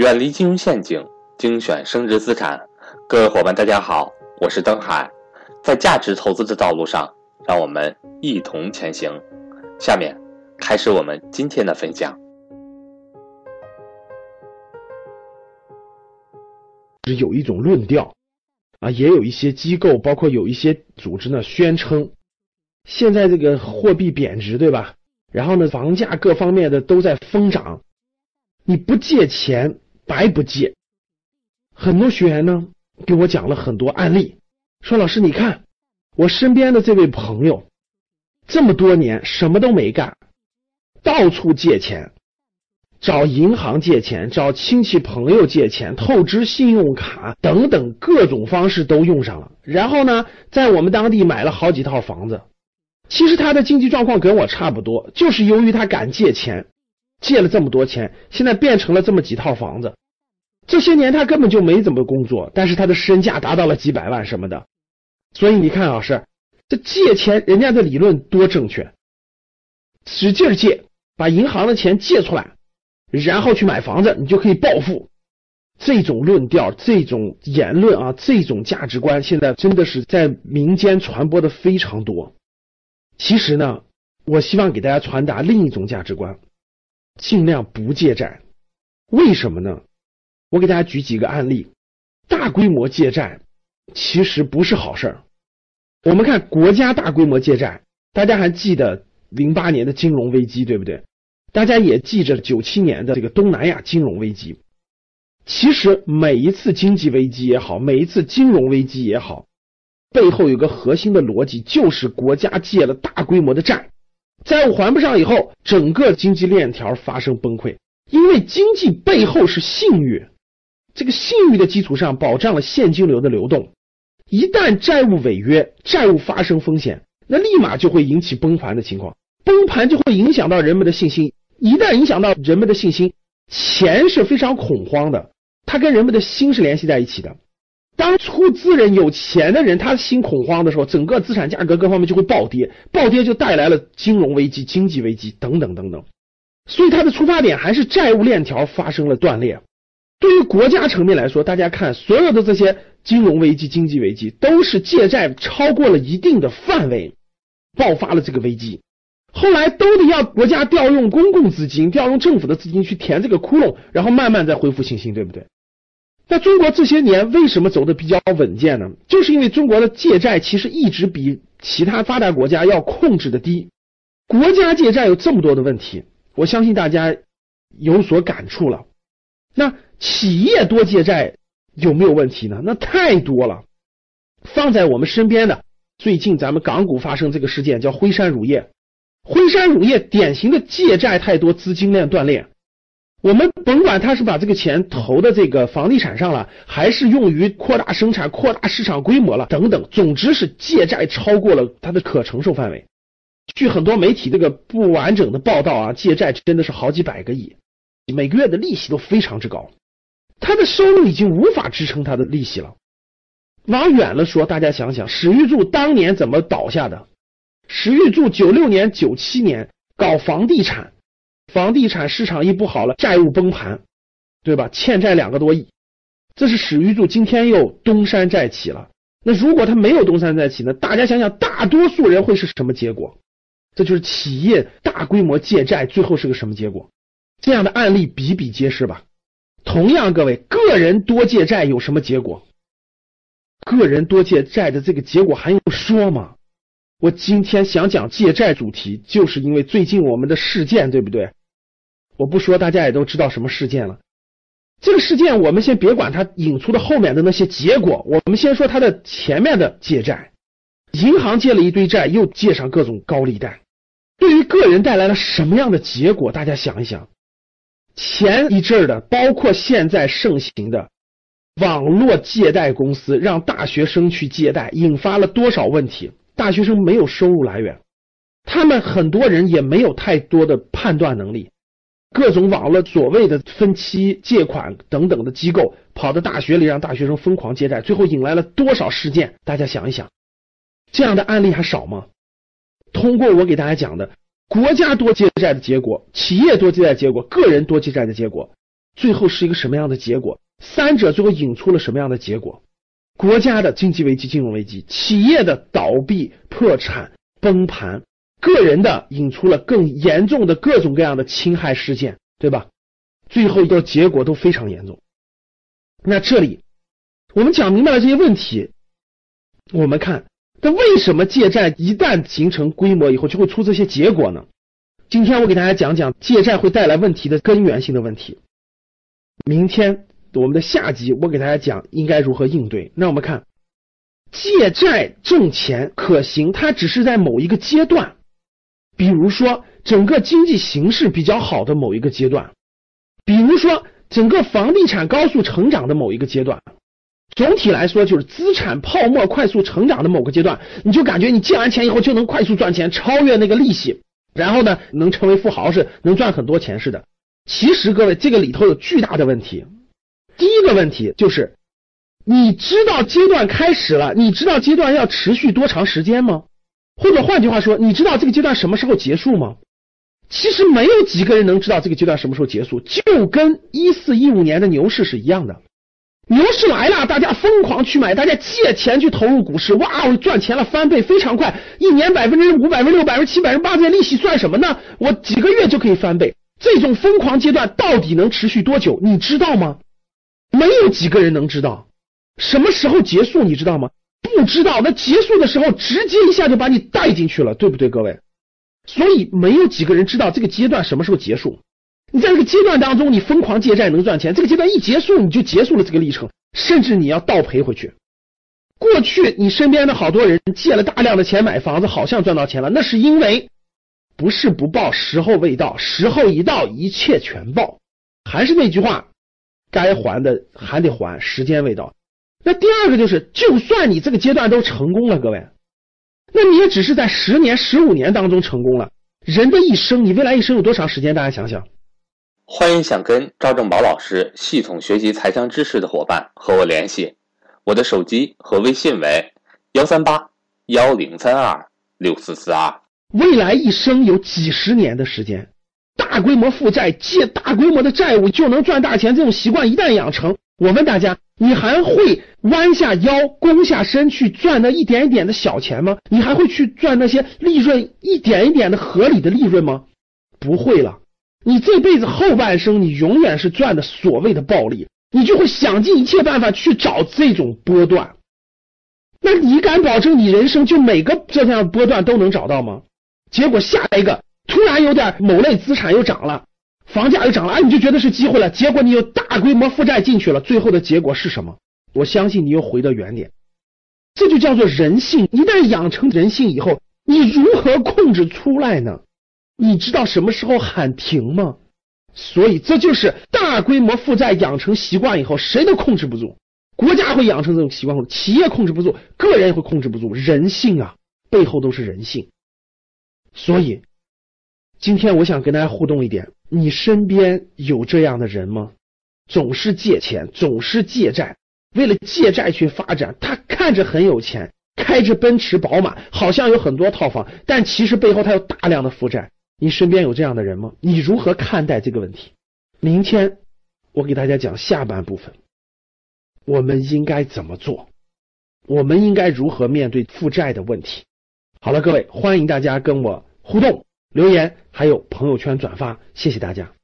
远离金融陷阱，精选升值资产。各位伙伴，大家好，我是登海。在价值投资的道路上，让我们一同前行。下面开始我们今天的分享。是有一种论调啊，也有一些机构，包括有一些组织呢，宣称现在这个货币贬值，对吧？然后呢，房价各方面的都在疯涨，你不借钱白不借。很多学员呢给我讲了很多案例，说老师你看我身边的这位朋友这么多年什么都没干，到处借钱，找银行借钱，找亲戚朋友借钱，透支信用卡等等各种方式都用上了，然后呢在我们当地买了好几套房子。其实他的经济状况跟我差不多，就是由于他敢借钱，借了这么多钱，现在变成了这么几套房子。这些年他根本就没怎么工作，但是他的身价达到了几百万什么的。所以你看老师，这借钱人家的理论多正确，使劲借，把银行的钱借出来，然后去买房子，你就可以暴富。这种论调、这种言论啊，这种价值观，现在真的是在民间传播的非常多。其实呢，我希望给大家传达另一种价值观：尽量不借债。为什么呢？我给大家举几个案例。大规模借债其实不是好事儿。我们看国家大规模借债，大家还记得零八年的金融危机，对不对？大家也记着九七年的这个东南亚金融危机。其实每一次经济危机也好，每一次金融危机也好。背后有个核心的逻辑，就是国家借了大规模的债，债务还不上以后，整个经济链条发生崩溃。因为经济背后是信誉，这个信誉的基础上保障了现金流的流动。一旦债务违约，债务发生风险，那立马就会引起崩盘的情况，崩盘就会影响到人们的信心。一旦影响到人们的信心，钱是非常恐慌的，它跟人们的心是联系在一起的。当出资人有钱的人，他心恐慌的时候，整个资产价格各方面就会暴跌，暴跌就带来了金融危机、经济危机等等等等。所以它的出发点还是债务链条发生了断裂。对于国家层面来说，大家看所有的这些金融危机、经济危机，都是借债超过了一定的范围，爆发了这个危机，后来都得要国家调用公共资金、调用政府的资金去填这个窟窿，然后慢慢再恢复信心，对不对？那中国这些年为什么走的比较稳健呢？就是因为中国的借债其实一直比其他发达国家要控制的低。国家借债有这么多的问题，我相信大家有所感触了。那企业多借债有没有问题呢？那太多了。放在我们身边的，最近咱们港股发生这个事件，叫辉山乳业。辉山乳业典型的借债太多，资金链断裂。我们甭管他是把这个钱投的这个房地产上了，还是用于扩大生产、扩大市场规模了等等，总之是借债超过了他的可承受范围。据很多媒体这个不完整的报道啊，借债真的是好几百个亿，每个月的利息都非常之高，他的收入已经无法支撑他的利息了。往远了说，大家想想，史玉柱当年怎么倒下的？史玉柱九六年、九七年搞房地产。房地产市场一不好了，债务崩盘，对吧？欠债两个多亿，这是史玉柱今天又东山再起了。那如果他没有东山再起呢？大家想想，大多数人会是什么结果？这就是企业大规模借债，最后是个什么结果？这样的案例比比皆是吧？同样，各位个人多借债有什么结果？个人多借债的这个结果还用说吗？我今天想讲借债主题，就是因为最近我们的事件，对不对？我不说，大家也都知道什么事件了。这个事件，我们先别管它引出的后面的那些结果，我们先说它的前面的借债。银行借了一堆债，又借上各种高利贷，对于个人带来了什么样的结果？大家想一想。前一阵儿的，包括现在盛行的网络借贷公司，让大学生去借贷，引发了多少问题？大学生没有收入来源，他们很多人也没有太多的判断能力。各种网络所谓的分期借款等等的机构跑到大学里让大学生疯狂借债，最后引来了多少事件？大家想一想，这样的案例还少吗？通过我给大家讲的，国家多借债的结果，企业多借债结果，个人多借债的结果，最后是一个什么样的结果？三者最后引出了什么样的结果？国家的经济危机、金融危机，企业的倒闭、破产、崩盘，个人的引出了更严重的各种各样的侵害事件，对吧？最后一个结果都非常严重。那这里我们讲明白了这些问题，我们看，那为什么借债一旦形成规模以后就会出这些结果呢？今天我给大家讲讲借债会带来问题的根源性的问题。明天。我们的下集我给大家讲应该如何应对。那我们看，借债挣钱可行，它只是在某一个阶段，比如说整个经济形势比较好的某一个阶段，比如说整个房地产高速成长的某一个阶段。总体来说，就是资产泡沫快速成长的某个阶段，你就感觉你借完钱以后就能快速赚钱，超越那个利息，然后呢能成为富豪是能赚很多钱似的。其实各位，这个里头有巨大的问题。第一个问题就是，你知道阶段开始了，你知道阶段要持续多长时间吗？或者换句话说，你知道这个阶段什么时候结束吗？其实没有几个人能知道这个阶段什么时候结束，就跟一四一五年的牛市是一样的。牛市来了，大家疯狂去买，大家借钱去投入股市，哇，我赚钱了，翻倍非常快，一年百分之五、百分之六、百分之七、百分之八，这些利息算什么呢？我几个月就可以翻倍。这种疯狂阶段到底能持续多久？你知道吗？没有几个人能知道什么时候结束，你知道吗？不知道。那结束的时候，直接一下就把你带进去了，对不对，各位？所以没有几个人知道这个阶段什么时候结束。你在这个阶段当中，你疯狂借债能赚钱，这个阶段一结束，你就结束了这个历程，甚至你要倒赔回去。过去你身边的好多人借了大量的钱买房子，好像赚到钱了，那是因为不是不报，时候未到，时候一到，一切全报。还是那句话。该还的还得还，时间未到。那第二个就是，就算你这个阶段都成功了，各位，那你也只是在十年、十五年当中成功了。人的一生，你未来一生有多长时间？大家想想。欢迎想跟赵正宝老师系统学习财商知识的伙伴和我联系，我的手机和微信为幺三八幺零三二六四四二。未来一生有几十年的时间。大规模负债借大规模的债务就能赚大钱，这种习惯一旦养成，我问大家，你还会弯下腰、弓下身去赚那一点一点的小钱吗？你还会去赚那些利润一点一点的合理的利润吗？不会了，你这辈子后半生，你永远是赚的所谓的暴利，你就会想尽一切办法去找这种波段。那你敢保证你人生就每个这样波段都能找到吗？结果下一个。突然有点某类资产又涨了，房价又涨了，哎，你就觉得是机会了。结果你又大规模负债进去了，最后的结果是什么？我相信你又回到原点。这就叫做人性。一旦养成人性以后，你如何控制出来呢？你知道什么时候喊停吗？所以这就是大规模负债养成习惯以后，谁都控制不住。国家会养成这种习惯，企业控制不住，个人也会控制不住。人性啊，背后都是人性。所以。今天我想跟大家互动一点，你身边有这样的人吗？总是借钱，总是借债，为了借债去发展。他看着很有钱，开着奔驰宝马，好像有很多套房，但其实背后他有大量的负债。你身边有这样的人吗？你如何看待这个问题？明天我给大家讲下半部分，我们应该怎么做？我们应该如何面对负债的问题？好了，各位，欢迎大家跟我互动。留言还有朋友圈转发，谢谢大家。